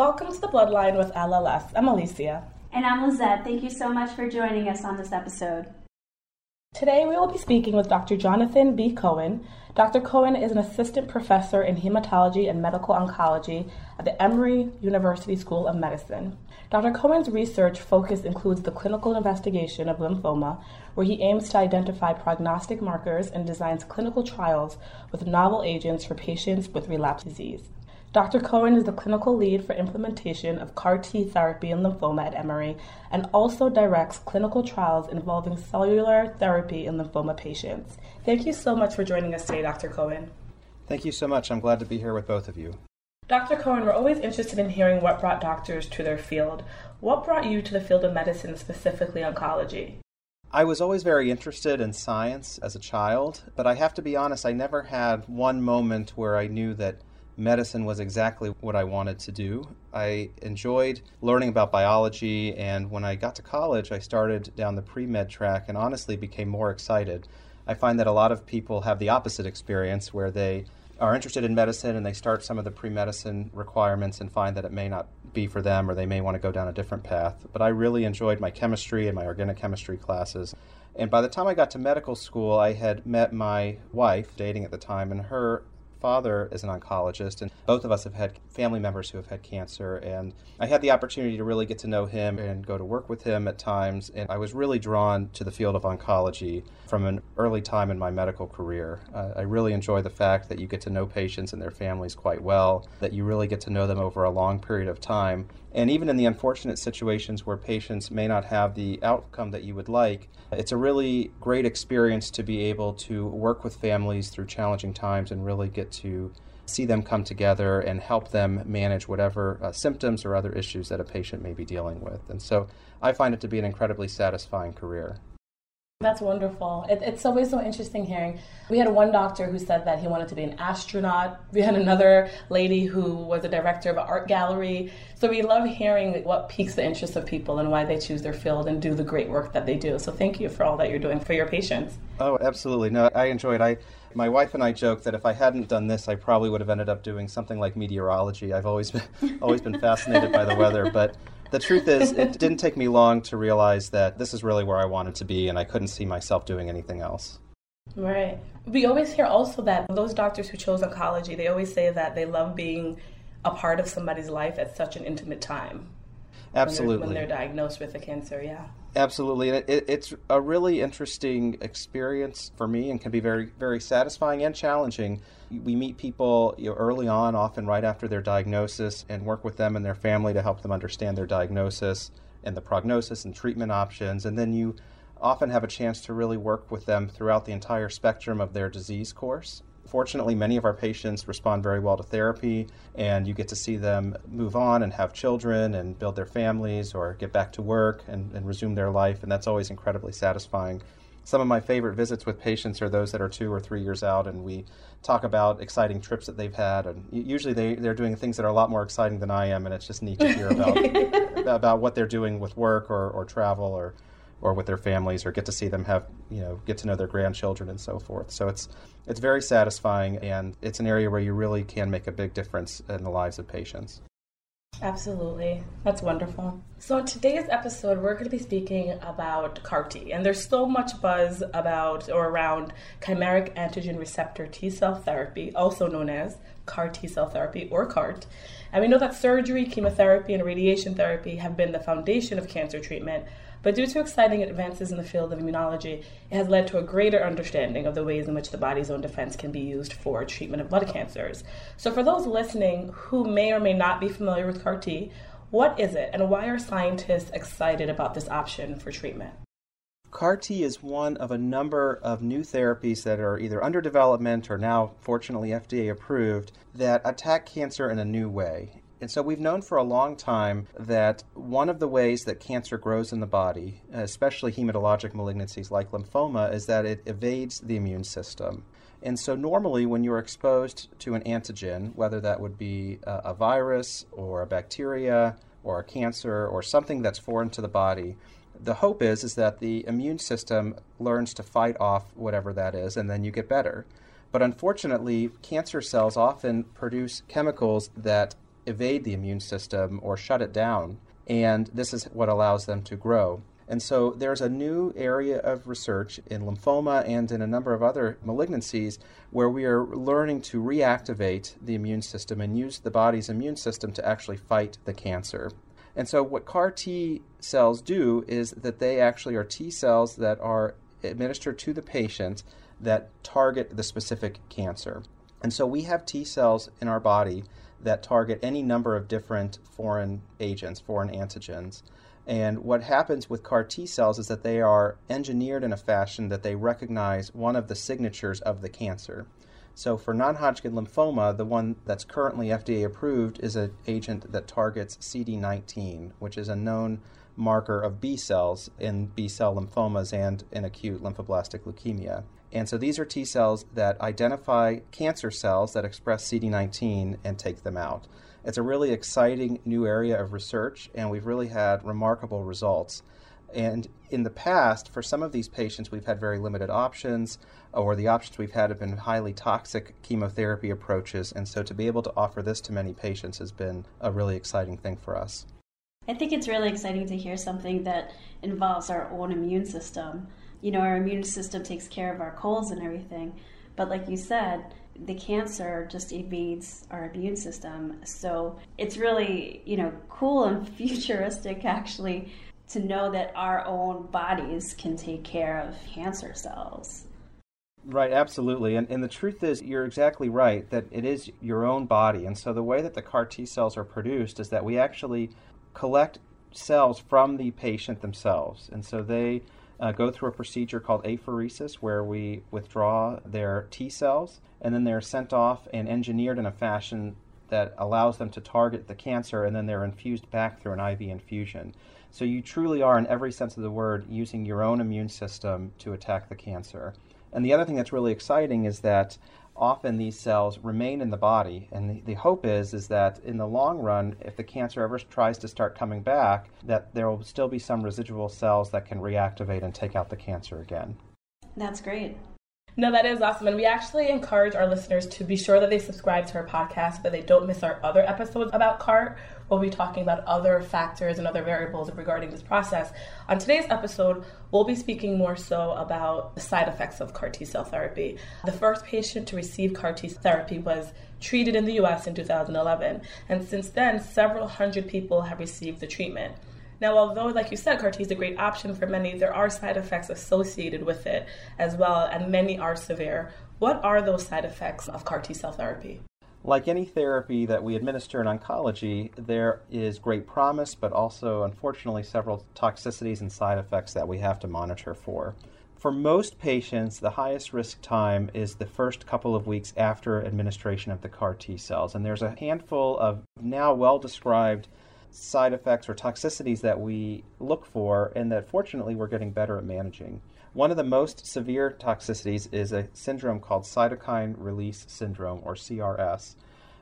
Welcome to the Bloodline with LLS. I'm Alicia. And I'm Lizette. Thank you so much for joining us on this episode. Today we will be speaking with Dr. Jonathon B. Cohen. Dr. Cohen is an assistant professor in hematology and medical oncology at the Emory University School of Medicine. Dr. Cohen's research focus includes the clinical investigation of lymphoma, where he aims to identify prognostic markers and designs clinical trials with novel agents for patients with relapsed disease. Dr. Cohen is the clinical lead for implementation of CAR T therapy in lymphoma at Emory and also directs clinical trials involving cellular therapy in lymphoma patients. Thank you so much for joining us today, Dr. Cohen. Thank you so much. I'm glad to be here with both of you. Dr. Cohen, we're always interested in hearing what brought doctors to their field. What brought you to the field of medicine, specifically oncology? I was always very interested in science as a child, but I have to be honest, I never had one moment where I knew that medicine was exactly what I wanted to do. I enjoyed learning about biology, and when I got to college, I started down the pre med track and honestly became more excited. I find that a lot of people have the opposite experience where they are interested in medicine and they start some of the pre medicine requirements and find that it may not be for them or they may want to go down a different path. But I really enjoyed my chemistry and my organic chemistry classes. And by the time I got to medical school, I had met my wife, dating at the time, and her father is an oncologist, and both of us have had family members who have had cancer. And I had the opportunity to really get to know him and go to work with him at times. And I was really drawn to the field of oncology from an early time in my medical career. Uh, I really enjoy the fact that you get to know patients and their families quite well, that you really get to know them over a long period of time. And even in the unfortunate situations where patients may not have the outcome that you would like, it's a really great experience to be able to work with families through challenging times and really get to see them come together and help them manage whatever uh, symptoms or other issues that a patient may be dealing with. And so I find it to be an incredibly satisfying career. That's wonderful. It, it's always so interesting hearing. We had one doctor who said that he wanted to be an astronaut. We had another lady who was a director of an art gallery. So we love hearing what piques the interest of people and why they choose their field and do the great work that they do. So thank you for all that you're doing for your patients. Oh, absolutely. No, I enjoy it. I my wife and I joke that if I hadn't done this, I probably would have ended up doing something like meteorology. I've always been always been fascinated by the weather, but the truth is, it didn't take me long to realize that this is really where I wanted to be, and I couldn't see myself doing anything else. Right. We always hear also that those doctors who chose oncology, they always say that they love being a part of somebody's life at such an intimate time. Absolutely. When they're, when they're diagnosed with a cancer, yeah. Absolutely, and it, it's a really interesting experience for me, and can be very, very satisfying and challenging. We meet people you know, early on, often right after their diagnosis, and work with them and their family to help them understand their diagnosis and the prognosis and treatment options. And then you often have a chance to really work with them throughout the entire spectrum of their disease course. Fortunately, many of our patients respond very well to therapy, and you get to see them move on and have children and build their families or get back to work and, and resume their life, and that's always incredibly satisfying. Some of my favorite visits with patients are those that are two or three years out, and we talk about exciting trips that they've had. And usually they, they're doing things that are a lot more exciting than I am, and it's just neat to hear about, about what they're doing with work or, or travel or or with their families or get to see them have you know get to know their grandchildren and so forth so it's it's very satisfying and it's an area where you really can make a big difference in the lives of patients Absolutely. That's wonderful. So, in today's episode, we're going to be speaking about CAR T. And there's so much buzz about or around chimeric antigen receptor T cell therapy, also known as CAR T cell therapy or CART. And we know that surgery, chemotherapy, and radiation therapy have been the foundation of cancer treatment. But due to exciting advances in the field of immunology, it has led to a greater understanding of the ways in which the body's own defense can be used for treatment of blood cancers. So, for those listening who may or may not be familiar with CAR T, what is it, and why are scientists excited about this option for treatment? CAR T is one of a number of new therapies that are either under development or now, fortunately, FDA approved that attack cancer in a new way. And so we've known for a long time that one of the ways that cancer grows in the body, especially hematologic malignancies like lymphoma, is that it evades the immune system. And so, normally, when you're exposed to an antigen, whether that would be a, virus or a bacteria or a cancer or something that's foreign to the body, the hope is is that the immune system learns to fight off whatever that is and then you get better but unfortunately cancer cells often produce chemicals that evade the immune system or shut it down and this is what allows them to grow and so there's a new area of research in lymphoma and in a number of other malignancies where we are learning to reactivate the immune system and use the body's immune system to actually fight the cancer and so, what CAR T cells do is that they actually are T cells that are administered to the patient that target the specific cancer. And so, we have T cells in our body that target any number of different foreign agents, foreign antigens. And what happens with CAR T cells is that they are engineered in a fashion that they recognize one of the signatures of the cancer. So for non-Hodgkin lymphoma, the one that's currently FDA approved is an agent that targets CD19, which is a known marker of B cells in B cell lymphomas and in acute lymphoblastic leukemia. And so these are T cells that identify cancer cells that express CD19 and take them out. It's a really exciting new area of research, and we've really had remarkable results. And in the past, for some of these patients, we've had very limited options, or the options we've had have been highly toxic chemotherapy approaches. And so to be able to offer this to many patients has been a really exciting thing for us. I think it's really exciting to hear something that involves our own immune system. You know, our immune system takes care of our colds and everything, but like you said, the cancer just evades our immune system. So it's really, you know, cool and futuristic actually to know that our own bodies can take care of cancer cells. Right, absolutely. And, and the truth is, you're exactly right that it is your own body. And so the way that the CAR T cells are produced is that we actually collect cells from the patient themselves. And so they uh, go through a procedure called apheresis where we withdraw their T cells and then they're sent off and engineered in a fashion that allows them to target the cancer and then they're infused back through an IV infusion. So you truly are, in every sense of the word, using your own immune system to attack the cancer. And the other thing that's really exciting is that often these cells remain in the body and the, the, hope is is that in the long run if the cancer ever tries to start coming back that there will still be some residual cells that can reactivate and take out the cancer again. That's great no, that is awesome. And we actually encourage our listeners to be sure that they subscribe to our podcast so that they don't miss our other episodes about CART. We'll be talking about other factors and other variables regarding this process. On today's episode, we'll be speaking more so about the side effects of CAR T cell therapy. The first patient to receive CAR T therapy was treated in the US in 2011. And since then, several hundred people have received the treatment. Now, although, like you said, CAR T is a great option for many, there are side effects associated with it as well, and many are severe. What are those side effects of CAR T cell therapy? Like any therapy that we administer in oncology, there is great promise, but also, unfortunately, several toxicities and side effects that we have to monitor for. For most patients, the highest risk time is the first couple of weeks after administration of the CAR T cells. And there's a handful of now well described side effects or toxicities that we look for and that fortunately we're getting better at managing. One of the most severe toxicities is a syndrome called cytokine release syndrome or CRS.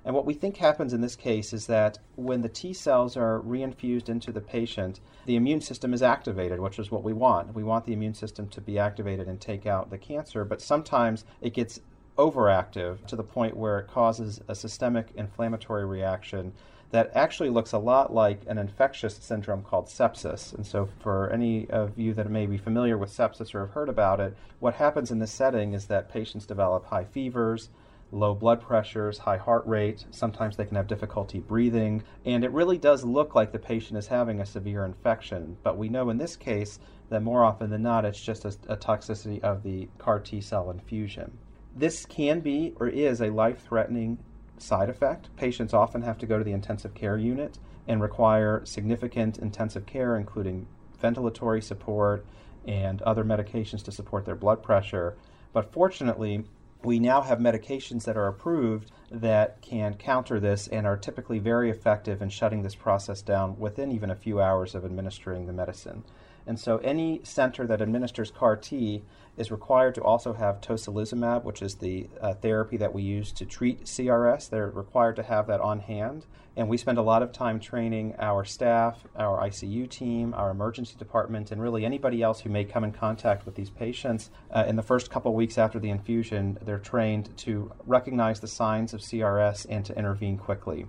And what we think happens in this case is that when the T cells are reinfused into the patient, the immune system is activated, which is what we want. We want the immune system to be activated and take out the cancer, but sometimes it gets overactive to the point where it causes a systemic inflammatory reaction that actually looks a lot like an infectious syndrome called sepsis. And so, for any of you that may be familiar with sepsis or have heard about it, what happens in this setting is that patients develop high fevers, low blood pressures, high heart rate. Sometimes they can have difficulty breathing. And it really does look like the patient is having a severe infection. But we know in this case that more often than not, it's just a, a toxicity of the CAR T cell infusion. This can be or is a life threatening side effect. Patients often have to go to the intensive care unit and require significant intensive care, including ventilatory support and other medications to support their blood pressure. But fortunately, we now have medications that are approved that can counter this and are typically very effective in shutting this process down within even a few hours of administering the medicine. And so any center that administers CAR T is required to also have tocilizumab, which is the uh, therapy that we use to treat CRS. They're required to have that on hand. And we spend a lot of time training our staff, our ICU team, our emergency department, and really anybody else who may come in contact with these patients. Uh, in the first couple weeks after the infusion, they're trained to recognize the signs of CRS and to intervene quickly.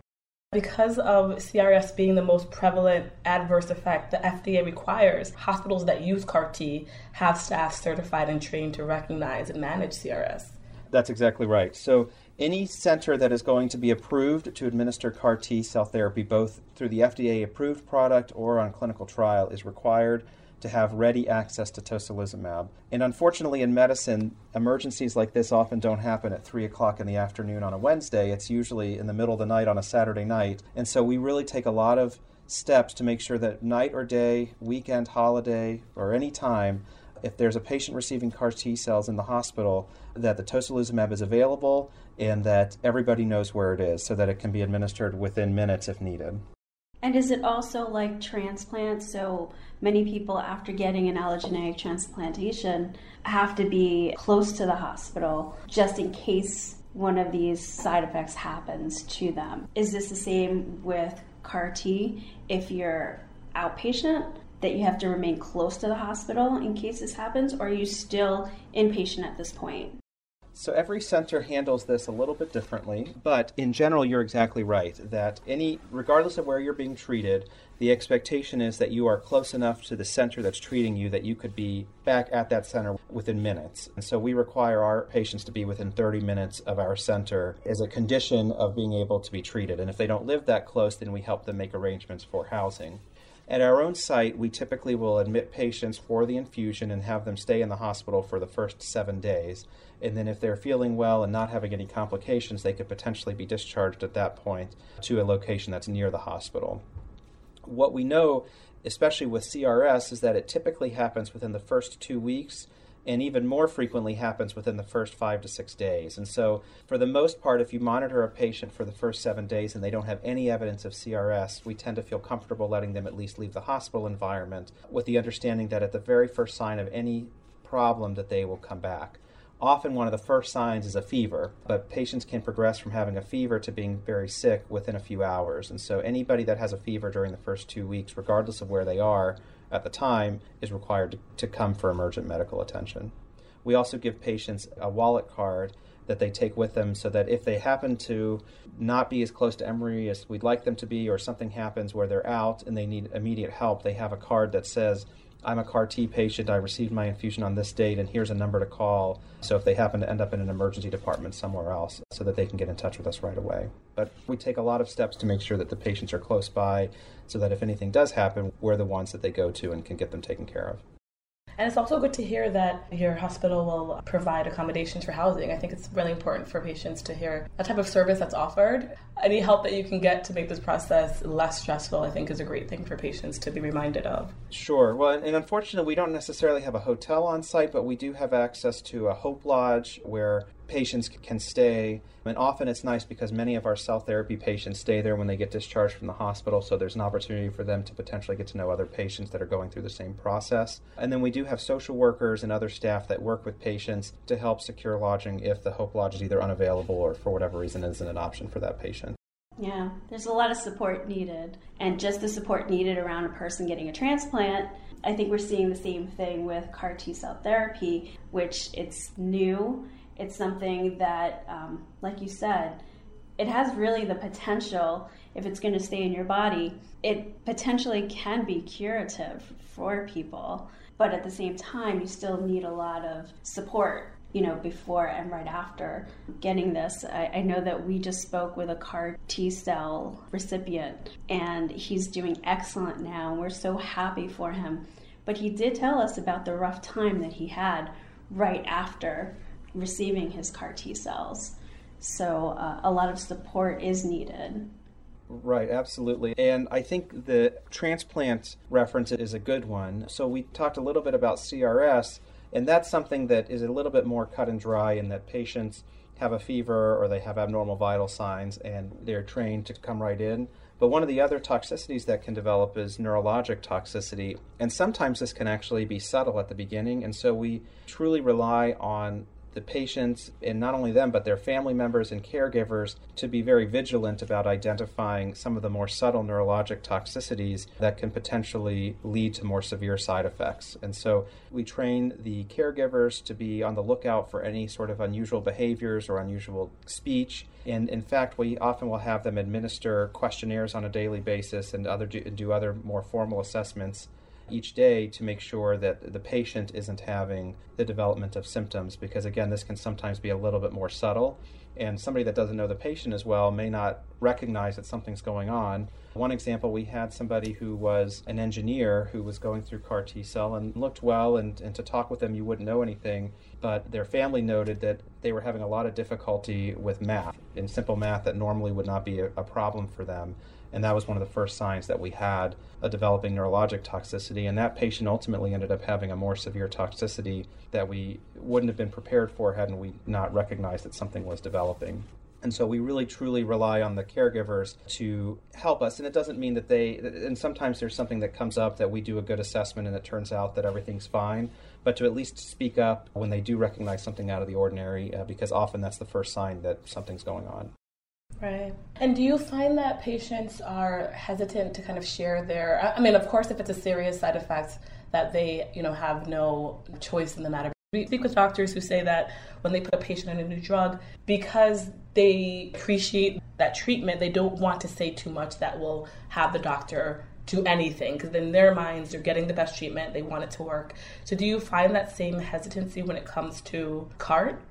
Because of CRS being the most prevalent adverse effect, the FDA requires hospitals that use CAR T have staff certified and trained to recognize and manage CRS. That's exactly right. So, any center that is going to be approved to administer CAR T cell therapy, both through the FDA approved product or on clinical trial, is required to have ready access to tocilizumab. And unfortunately, in medicine, emergencies like this often don't happen at 3 o'clock in the afternoon on a Wednesday. It's usually in the middle of the night on a Saturday night. And so we really take a lot of steps to make sure that night or day, weekend, holiday, or any time, if there's a patient receiving CAR T cells in the hospital, that the tocilizumab is available and that everybody knows where it is so that it can be administered within minutes if needed. And is it also like transplant? So many people, after getting an allogeneic transplantation, have to be close to the hospital just in case one of these side effects happens to them. Is this the same with CAR T? If you're outpatient, that you have to remain close to the hospital in case this happens, or are you still inpatient at this point? So every center handles this a little bit differently, but in general, you're exactly right that any, regardless of where you're being treated, the expectation is that you are close enough to the center that's treating you that you could be back at that center within minutes. And so we require our patients to be within 30 minutes of our center as a condition of being able to be treated. And if they don't live that close, then we help them make arrangements for housing. At our own site, we typically will admit patients for the infusion and have them stay in the hospital for the first seven days. And then, if they're feeling well and not having any complications, they could potentially be discharged at that point to a location that's near the hospital. What we know, especially with CRS, is that it typically happens within the first two weeks and even more frequently happens within the first five to six days. And so, for the most part, if you monitor a patient for the first seven days and they don't have any evidence of CRS, we tend to feel comfortable letting them at least leave the hospital environment with the understanding that at the very first sign of any problem that they will come back. Often, one of the first signs is a fever, but patients can progress from having a fever to being very sick within a few hours. And so, anybody that has a fever during the first two weeks, regardless of where they are, at the time is required to, come for emergent medical attention. We also give patients a wallet card that they take with them so that if they happen to not be as close to Emory as we'd like them to be, or something happens where they're out and they need immediate help, they have a card that says, I'm a CAR T patient. I received my infusion on this date, and here's a number to call. So if they happen to end up in an emergency department somewhere else, so that they can get in touch with us right away. But we take a lot of steps to make sure that the patients are close by, so that if anything does happen, we're the ones that they go to and can get them taken care of. And it's also good to hear that your hospital will provide accommodations for housing. I think it's really important for patients to hear that type of service that's offered. Any help that you can get to make this process less stressful, I think, is a great thing for patients to be reminded of. Sure. Well, and unfortunately, we don't necessarily have a hotel on site, but we do have access to a Hope Lodge where patients can stay. And often it's nice because many of our cell therapy patients stay there when they get discharged from the hospital, so there's an opportunity for them to potentially get to know other patients that are going through the same process. And then we do have social workers and other staff that work with patients to help secure lodging if the Hope Lodge is either unavailable or for whatever reason isn't an option for that patient. Yeah, there's a lot of support needed. And just the support needed around a person getting a transplant I think we're seeing the same thing with CAR T cell therapy, which it's new it's something that, um, like you said, it has really the potential, if it's going to stay in your body, it potentially can be curative for people. But at the same time, you still need a lot of support you know, before and right after getting this. I, I, know that we just spoke with a CAR T cell recipient, and he's doing excellent now. We're so happy for him. But he did tell us about the rough time that he had right after receiving his CAR T cells. So uh, a lot of support is needed. Right, absolutely. And I think the transplant reference is a good one. So we talked a little bit about CRS, and that's something that is a little bit more cut and dry in that patients have a fever or they have abnormal vital signs and they're trained to come right in. But one of the other toxicities that can develop is neurologic toxicity. And sometimes this can actually be subtle at the beginning. And so we truly rely on the patients, and not only them, but their family members and caregivers, to be very vigilant about identifying some of the more subtle neurologic toxicities that can potentially lead to more severe side effects. And so we train the caregivers to be on the lookout for any sort of unusual behaviors or unusual speech. And in fact, we often will have them administer questionnaires on a daily basis and other do other more formal assessments each day to make sure that the patient isn't having the development of symptoms because again this can sometimes be a little bit more subtle and somebody that doesn't know the patient as well may not recognize that something's going on. One example, we had somebody who was an engineer who was going through CAR T cell and looked well, and, and to talk with them, you wouldn't know anything. But their family noted that they were having a lot of difficulty with math, in simple math that normally would not be a, a problem for them. And that was one of the first signs that we had a developing neurologic toxicity. And that patient ultimately ended up having a more severe toxicity that we wouldn't have been prepared for hadn't we not recognized that something was developing. And so we really truly rely on the caregivers to help us. And it doesn't mean that they, and sometimes there's something that comes up that we do a good assessment and it turns out that everything's fine, but to at least speak up when they do recognize something out of the ordinary, uh, because often that's the first sign that something's going on. Right. And do you find that patients are hesitant to kind of share their I mean of course if it's a serious side effect that they, you know, have no choice in the matter. We speak with doctors who say that when they put a patient on a new drug, because they appreciate that treatment, they don't want to say too much that will have the doctor do anything because in their minds they're getting the best treatment, they want it to work. So do you find that same hesitancy when it comes to CART?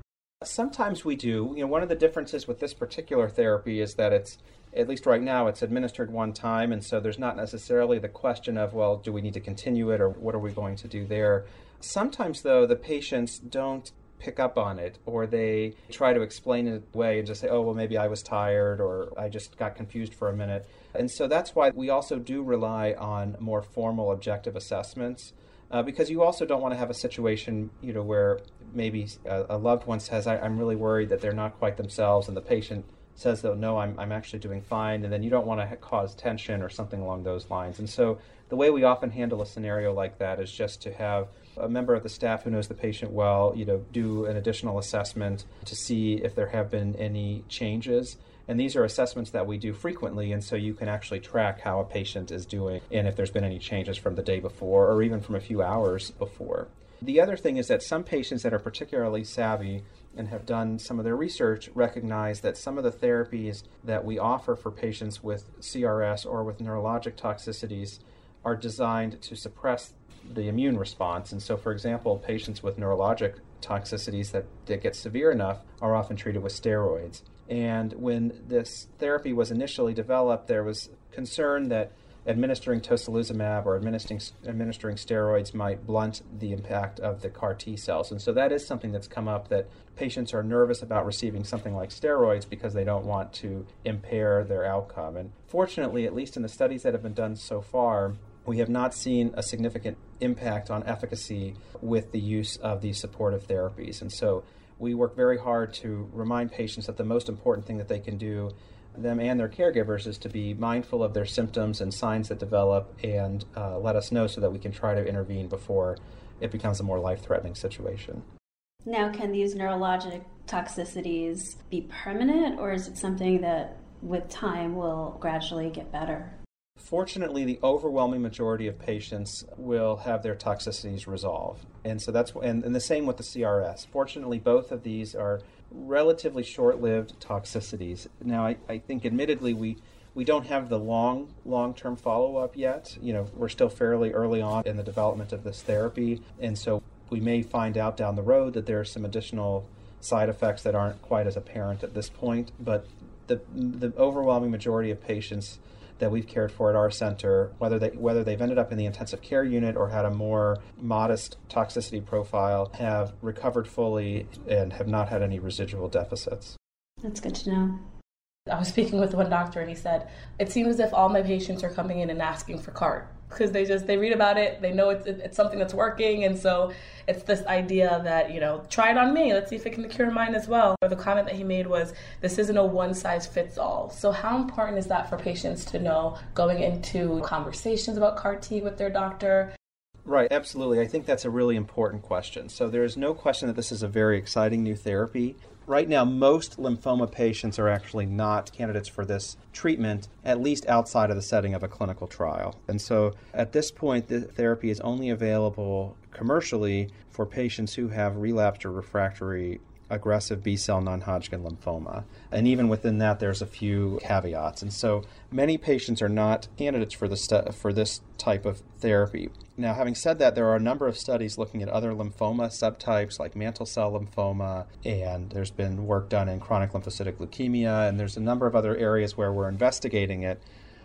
Sometimes we do. You know, one of the differences with this particular therapy is that it's at least right now it's administered one time and so there's not necessarily the question of well do we need to continue it or what are we going to do there? Sometimes though the patients don't pick up on it or they try to explain it away and just say oh well maybe i was tired or i just got confused for a minute. And so that's why we also do rely on more formal objective assessments uh, because you also don't want to have a situation, you know, where maybe a, a loved one says, I, am really worried that they're not quite themselves," and the patient says, "Though no, I'm I'm actually doing fine," and then you don't want to ha- cause tension or something along those lines. And so the way we often handle a scenario like that is just to have a member of the staff who knows the patient well, you know, do an additional assessment to see if there have been any changes and these are assessments that we do frequently, and so you can actually track how a patient is doing and if there's been any changes from the day before or even from a few hours before. The other thing is that some patients that are particularly savvy and have done some of their research recognize that some of the therapies that we offer for patients with CRS or with neurologic toxicities are designed to suppress the immune response. And so, for example, patients with neurologic toxicities that, that get severe enough are often treated with steroids. And when this therapy was initially developed, there was concern that administering tocilizumab or administering, administering steroids might blunt the impact of the CAR T cells. And so that is something that's come up that patients are nervous about receiving something like steroids because they don't want to impair their outcome. And fortunately, at least in the studies that have been done so far, we have not seen a significant impact on efficacy with the use of these supportive therapies. And so we work very hard to remind patients that the most important thing that they can do, them and their caregivers, is to be mindful of their symptoms and signs that develop and uh, let us know so that we can try to intervene before it becomes a more life threatening situation. Now, can these neurologic toxicities be permanent, or is it something that with time will gradually get better? Fortunately, the overwhelming majority of patients will have their toxicities resolve. And so that's, and, and the same with the CRS. Fortunately, both of these are relatively short lived toxicities. Now, I, I think admittedly, we, we don't have the long long term follow up yet. You know, we're still fairly early on in the development of this therapy, and so We may find out down the road that there are some additional side effects that aren't quite as apparent at this point, but the, the overwhelming majority of patients that we've cared for at our center, whether they whether they've ended up in the intensive care unit or had a more modest toxicity profile, have recovered fully and have not had any residual deficits. That's good to know. I was speaking with one doctor and he said, It seems as if all my patients are coming in and asking for CART because they just they read about it they know it's, it's something that's working and so it's this idea that you know try it on me. Let's see if it can cure mine as well. Or the comment that he made was this isn't a one size fits all so how important is that for patients to know going into conversations about car t with their doctor? Right, absolutely. I think that's a really important question. So there is no question that this is a very exciting new therapy right now, most lymphoma patients are actually not candidates for this treatment, at least outside of the setting of a clinical trial. And so at this point, the therapy is only available commercially for patients who have relapsed or refractory aggressive B cell non Hodgkin lymphoma. And even within that, there's a few caveats. And so many patients are not candidates for, the stu- for this type of therapy. Now, having said that, there are a number of studies looking at other lymphoma subtypes like mantle cell lymphoma, and there's been work done in chronic lymphocytic leukemia, and there's a number of other areas where we're investigating it.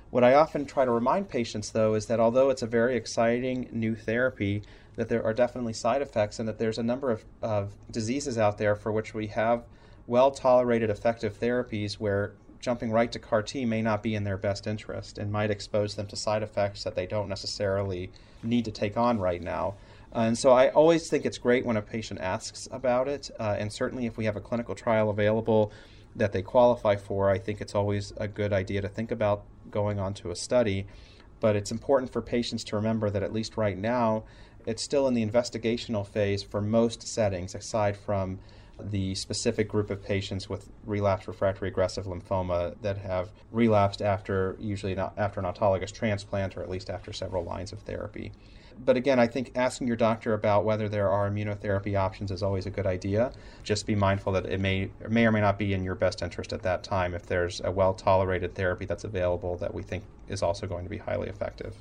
What I often try to remind patients, though, is that although it's a very exciting new therapy, that there are definitely side effects and that there's a number of, of diseases out there for which we have well tolerated effective therapies where jumping right to CAR T may not be in their best interest and might expose them to side effects that they don't necessarily need to take on right now. And so I always think it's great when a patient asks about it. Uh, and certainly if we have a clinical trial available that they qualify for, I think it's always a good idea to think about going on to a study. But it's important for patients to remember that at least right now, it's still in the investigational phase for most settings, aside from the specific group of patients with relapsed refractory aggressive lymphoma that have relapsed after usually not after an autologous transplant or at least after several lines of therapy. But again, I think asking your doctor about whether there are immunotherapy options is always a good idea. Just be mindful that it may or may or may not be in your best interest at that time if there's a well tolerated therapy that's available that we think is also going to be highly effective.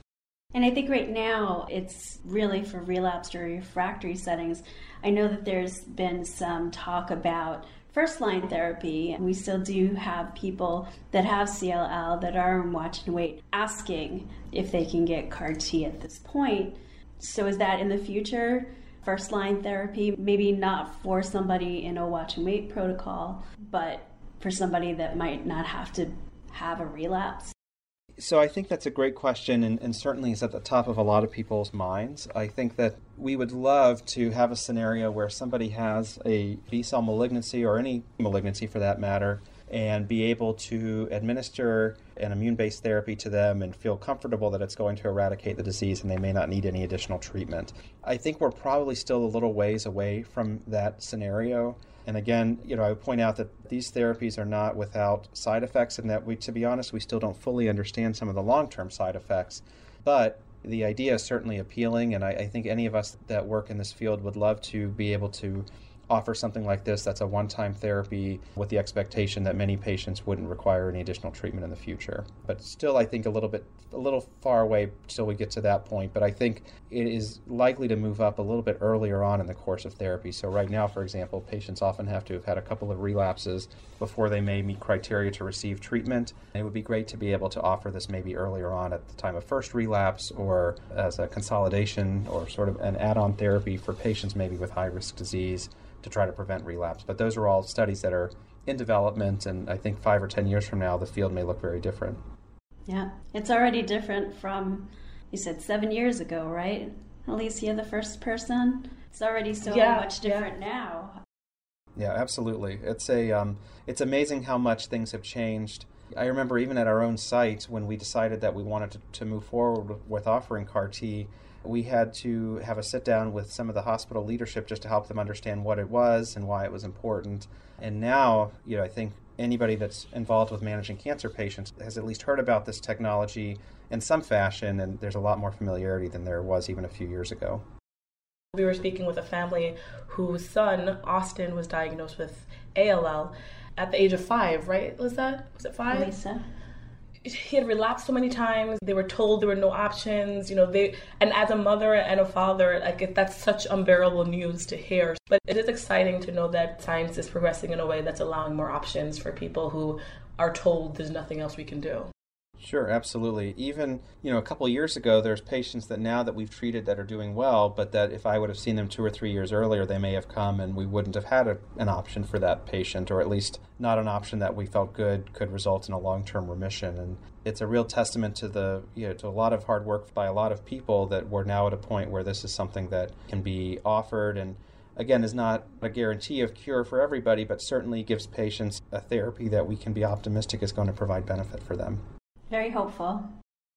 And I think right now it's really for relapsed or refractory settings. I know that there's been some talk about first line therapy. We still do have people that have CLL that are in watch and wait asking if they can get CAR T at this point. So, is that in the future? First line therapy, maybe not for somebody in a watch and wait protocol, but for somebody that might not have to have a relapse? So I think that's a great question, and, and, certainly is at the top of a lot of people's minds. I think that we would love to have a scenario where somebody has a B cell malignancy or any malignancy for that matter, and be able to administer an immune based therapy to them and feel comfortable that it's going to eradicate the disease and they may not need any additional treatment. I think we're probably still a little ways away from that scenario. And again, you know, I would point out that these therapies are not without side effects, and that we, to be honest, we still don't fully understand some of the long term side effects. But the idea is certainly appealing, and I, I, think any of us that work in this field would love to be able to offer something like this that's a one time therapy with the expectation that many patients wouldn't require any additional treatment in the future. But still, I think a little bit, a little far away till we get to that point. But I think it is likely to move up a little bit earlier on in the course of therapy. So, right now, for example, patients often have to have had a couple of relapses before they may meet criteria to receive treatment. And it would be great to be able to offer this maybe earlier on at the time of first relapse or as a consolidation or sort of an add on therapy for patients maybe with high risk disease to try to prevent relapse. But those are all studies that are in development, and I think five or ten years from now, the field may look very different. Yeah, it's already different from, you said seven years ago, right? Alicia, the first person. It's already so yeah, much different yeah. now. Yeah, absolutely. It's a um, it's amazing how much things have changed. I remember even at our own site when we decided that we wanted to, to move forward with offering CAR T, we had to have a sit down with some of the hospital leadership just to help them understand what it was and why it was important. And now, you know, I think anybody that's involved with managing cancer patients has at least heard about this technology in some fashion, and there's a lot more familiarity than there was even a few years ago. We were speaking with a family whose son, Austin, was diagnosed with ALL at the age of five, right? Was that? Was it five? Lisa. He had relapsed so many times. They were told there were no options. You know, they and as a mother and a father, like that's such unbearable news to hear. But it is exciting to know that science is progressing in a way that's allowing more options for people who are told there's nothing else we can do. Sure, absolutely. Even, you know, a couple years ago, there's patients that now that we've treated that are doing well, but that if I would have seen them two or three years earlier, they may have come and we wouldn't have had a, an option for that patient, or at least not an option that we felt good could result in a long-term remission. And it's a real testament to the, you know, to a lot of hard work by a lot of people that we're now at a point where this is something that can be offered and again is not a guarantee of cure for everybody, but certainly gives patients a therapy that we can be optimistic is going to provide benefit for them. Very hopeful.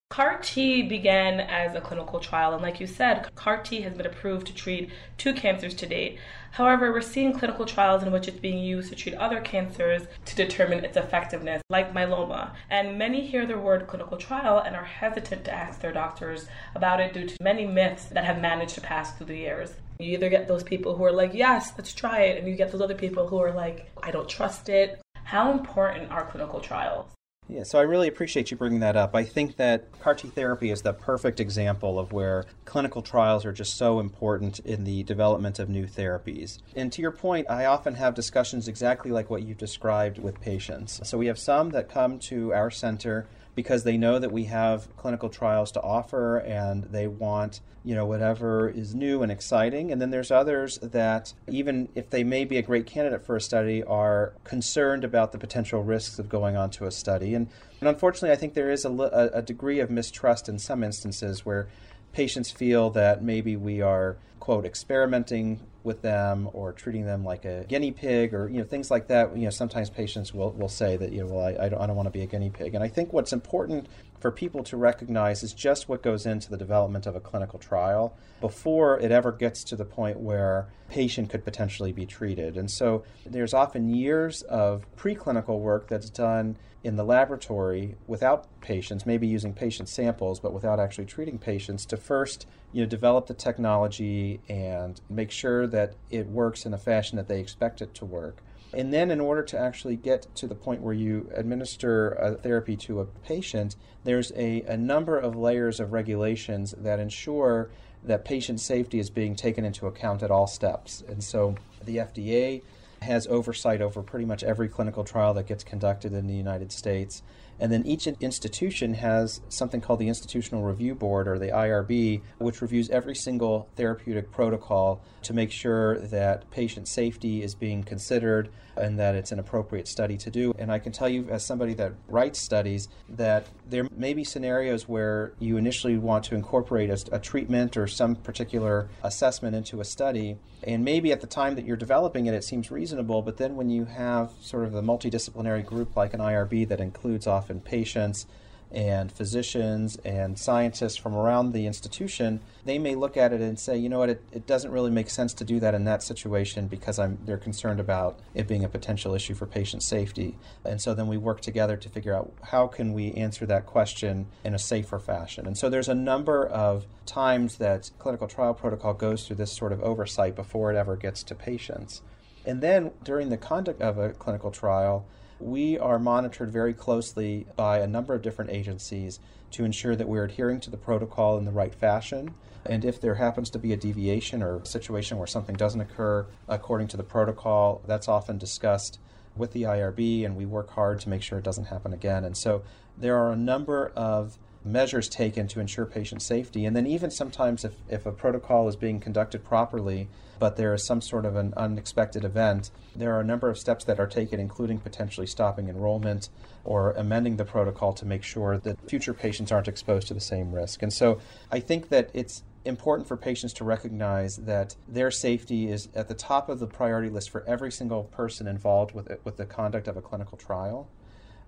CAR T began as a clinical trial, and like you said, CAR T has been approved to treat two cancers to date. However, we're seeing clinical trials in which it's being used to treat other cancers to determine its effectiveness, like myeloma. And many hear the word clinical trial and are hesitant to ask their doctors about it due to many myths that have managed to pass through the years. You either get those people who are like, yes, let's try it, and you get those other people who are like, I don't trust it. How important are clinical trials? Yeah, so I really appreciate you bringing that up. I think that CAR T therapy is the perfect example of where clinical trials are just so important in the development of new therapies. And to your point, I often have discussions exactly like what you've described with patients. So we have some that come to our center because they know that we have clinical trials to offer and they want you know whatever is new and exciting. And then there's others that even if they may be a great candidate for a study are concerned about the potential risks of going on to a study. And, and unfortunately i think there is a, a degree of mistrust in some instances where patients feel that maybe we are quote experimenting with them or treating them like a guinea pig or you know things like that. You know sometimes patients will, will say that you know well I, I don't, I don't want to be a guinea pig. And i think what's important for people to recognize is just what goes into the development of a clinical trial before it ever gets to the point where patient could potentially be treated and so there's often years of preclinical work that's done in the laboratory without patients, maybe using patient samples, but without actually treating patients, to first you know develop the technology and make sure that it works in a fashion that they expect it to work. And then, in order to actually get to the point where you administer a therapy to a patient, there's a, a number of layers of regulations that ensure that patient safety is being taken into account at all steps. And so the FDA has oversight over pretty much every clinical trial that gets conducted in the United States. And then each institution has something called the Institutional Review Board, or the IRB, which reviews every single therapeutic protocol to make sure that patient safety is being considered and that it's an appropriate study to do. And I can tell you, as somebody that writes studies, that there may be scenarios where you initially want to incorporate a, a treatment or some particular assessment into a study, and maybe at the time that you're developing it, it seems reasonable, but then when you have sort of a multidisciplinary group like an IRB that includes often patients, and physicians and scientists from around the institution, they may look at it and say, you know what, it, it doesn't really make sense to do that in that situation because I'm, they're concerned about it being a potential issue for patient safety. And so then we work together to figure out how can we answer that question in a safer fashion. And so there's a number of times that clinical trial protocol goes through this sort of oversight before it ever gets to patients. And then during the conduct of a clinical trial, we are monitored very closely by a number of different agencies to ensure that we're adhering to the protocol in the right fashion. And if there happens to be a deviation or a situation where something doesn't occur according to the protocol, that's often discussed with the IRB, and we work hard to make sure it doesn't happen again. And so there are a number of measures taken to ensure patient safety. And then, even sometimes, if, if a protocol is being conducted properly, but there is some sort of an unexpected event, there are a number of steps that are taken, including potentially stopping enrollment or amending the protocol to make sure that future patients aren't exposed to the same risk. And so, I think that it's important for patients to recognize that their safety is at the top of the priority list for every single person involved with, with the conduct of a clinical trial.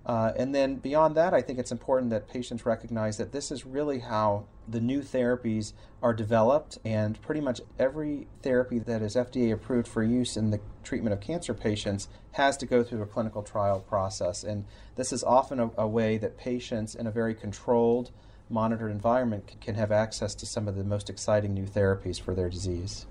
Uh, and then beyond that, I think it's important that patients recognize that this is really how the new therapies are developed, and pretty much every therapy that is FDA approved for use in the treatment of cancer patients has to go through a clinical trial process. And this is often a, a way that patients, in a very controlled, monitored environment, can have access to some of the most exciting new therapies for their disease.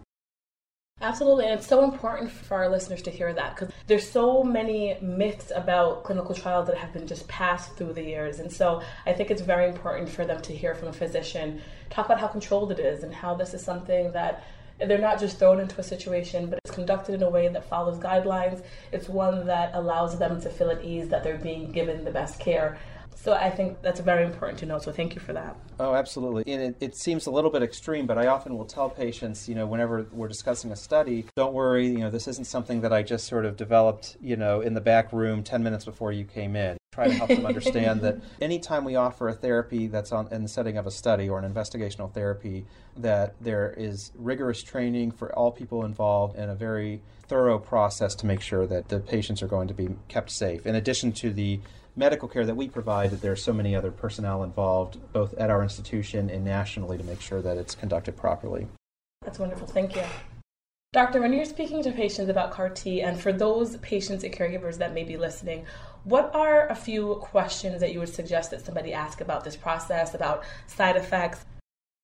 Absolutely, and it's so important for our listeners to hear that because there's so many myths about clinical trials that have been just passed through the years, and so I think it's very important for them to hear from a physician talk about how controlled it is and how this is something that they're not just thrown into a situation, but it's conducted in a way that follows guidelines. It's one that allows them to feel at ease that they're being given the best care. So I think that's very important to know. So thank you for that. Oh, absolutely. And it, it, seems a little bit extreme, but I often will tell patients, you know, whenever we're discussing a study, don't worry, you know, this isn't something that I just sort of developed, you know, in the back room 10 minutes before you came in. Try to help them understand that anytime we offer a therapy that's on in the setting of a study or an investigational therapy, that there is rigorous training for all people involved and a very thorough process to make sure that the patients are going to be kept safe. In addition to the medical care that we provide, that there are so many other personnel involved, both at our institution and nationally, to make sure that it's conducted properly. That's wonderful. Thank you. Doctor, when you're speaking to patients about CAR T, and for those patients and caregivers that may be listening, what are a few questions that you would suggest that somebody ask about this process, about side effects?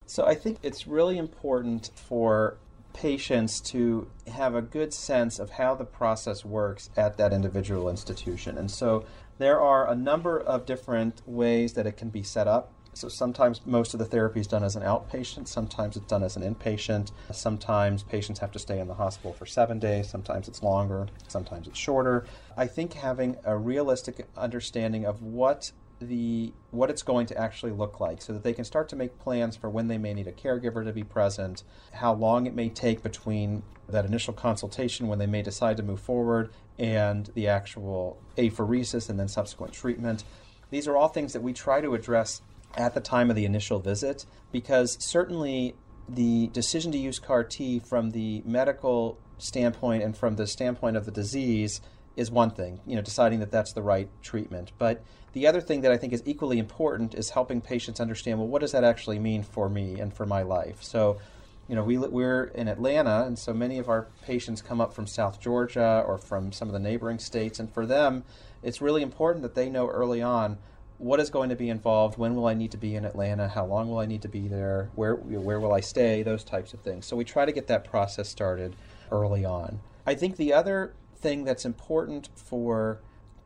So I think it's really important for patients to have a good sense of how the process works at that individual institution. And so there are a number of different ways that it can be set up. So sometimes most of the therapy is done as an outpatient, sometimes it's done as an inpatient. Sometimes patients have to stay in the hospital for seven days, sometimes it's longer, sometimes it's shorter. I think having a realistic understanding of what the what it's going to actually look like so that they can start to make plans for when they may need a caregiver to be present, how long it may take between that initial consultation when they may decide to move forward and the actual apheresis and then subsequent treatment. These are all things that we try to address at the time of the initial visit because certainly the decision to use CAR T from the medical standpoint and from the standpoint of the disease is one thing, you know, deciding that that's the right treatment. But the other thing that I think is equally important is helping patients understand, well, what does that actually mean for me and for my life? So you know, we, we're in Atlanta, and so many of our patients come up from South Georgia or from some of the neighboring states. And for them, it's really important that they know early on what is going to be involved, when will I need to be in Atlanta, how long will I need to be there, where, where will I stay, those types of things. So we try to get that process started early on. I think the other thing that's important for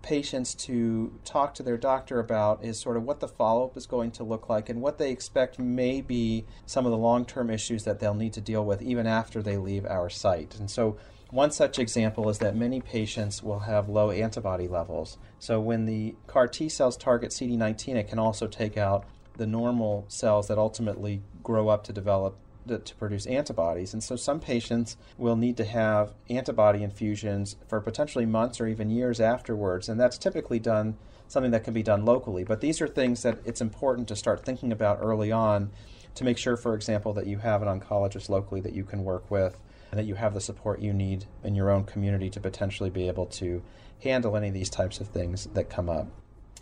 patients to talk to their doctor about is sort of what the follow up is going to look like and what they expect may be some of the long term issues that they'll need to deal with even after they leave our site. And so, one such example is that many patients will have low antibody levels. So, when the CAR T cells target CD19, it can also take out the normal cells that ultimately grow up to develop to, produce antibodies. And so some patients will need to have antibody infusions for potentially months or even years afterwards. And that's typically done something that can be done locally. But these are things that it's important to start thinking about early on to make sure, for example, that you have an oncologist locally that you can work with and that you have the support you need in your own community to potentially be able to handle any of these types of things that come up.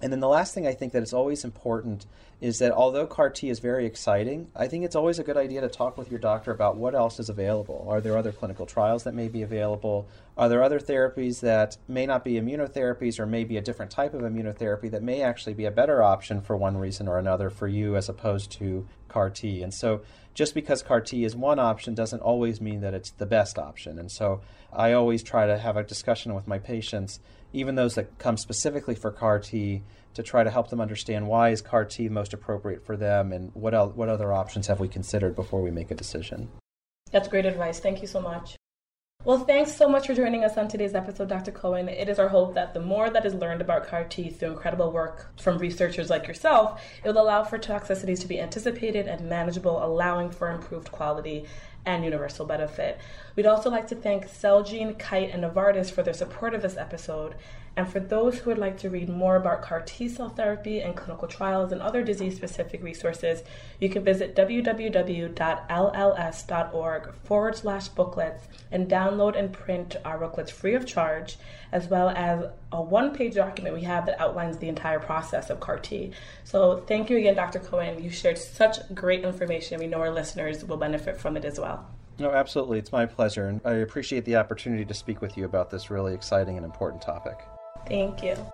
And then the last thing I think that is always important is that although CAR T is very exciting, I think it's always a good idea to talk with your doctor about what else is available. Are there other clinical trials that may be available? Are there other therapies that may not be immunotherapies or may be a different type of immunotherapy that may actually be a better option for one reason or another for you as opposed to CAR T? And so just because CAR T is one option doesn't always mean that it's the best option. And so I always try to have a discussion with my patients even those that come specifically for CAR T, to try to help them understand why is CAR T most appropriate for them and what, what other options have we considered before we make a decision. That's great advice. Thank you so much. Well, thanks so much for joining us on today's episode, Dr. Cohen. It is our hope that the more that is learned about CAR T through incredible work from researchers like yourself, it will allow for toxicities to be anticipated and manageable, allowing for improved quality and universal benefit. We'd also like to thank Celgene, Kite, and Novartis for their support of this episode. And for those who would like to read more about CAR T cell therapy and clinical trials and other disease specific resources, you can visit www.lls.org forward slash booklets and download and print our booklets free of charge, as well as a one page document we have that outlines the entire process of CAR T. So thank you again, Dr. Cohen. You shared such great information. We know our listeners will benefit from it as well. No, absolutely. It's my pleasure. And I appreciate the opportunity to speak with you about this really exciting and important topic. Thank you.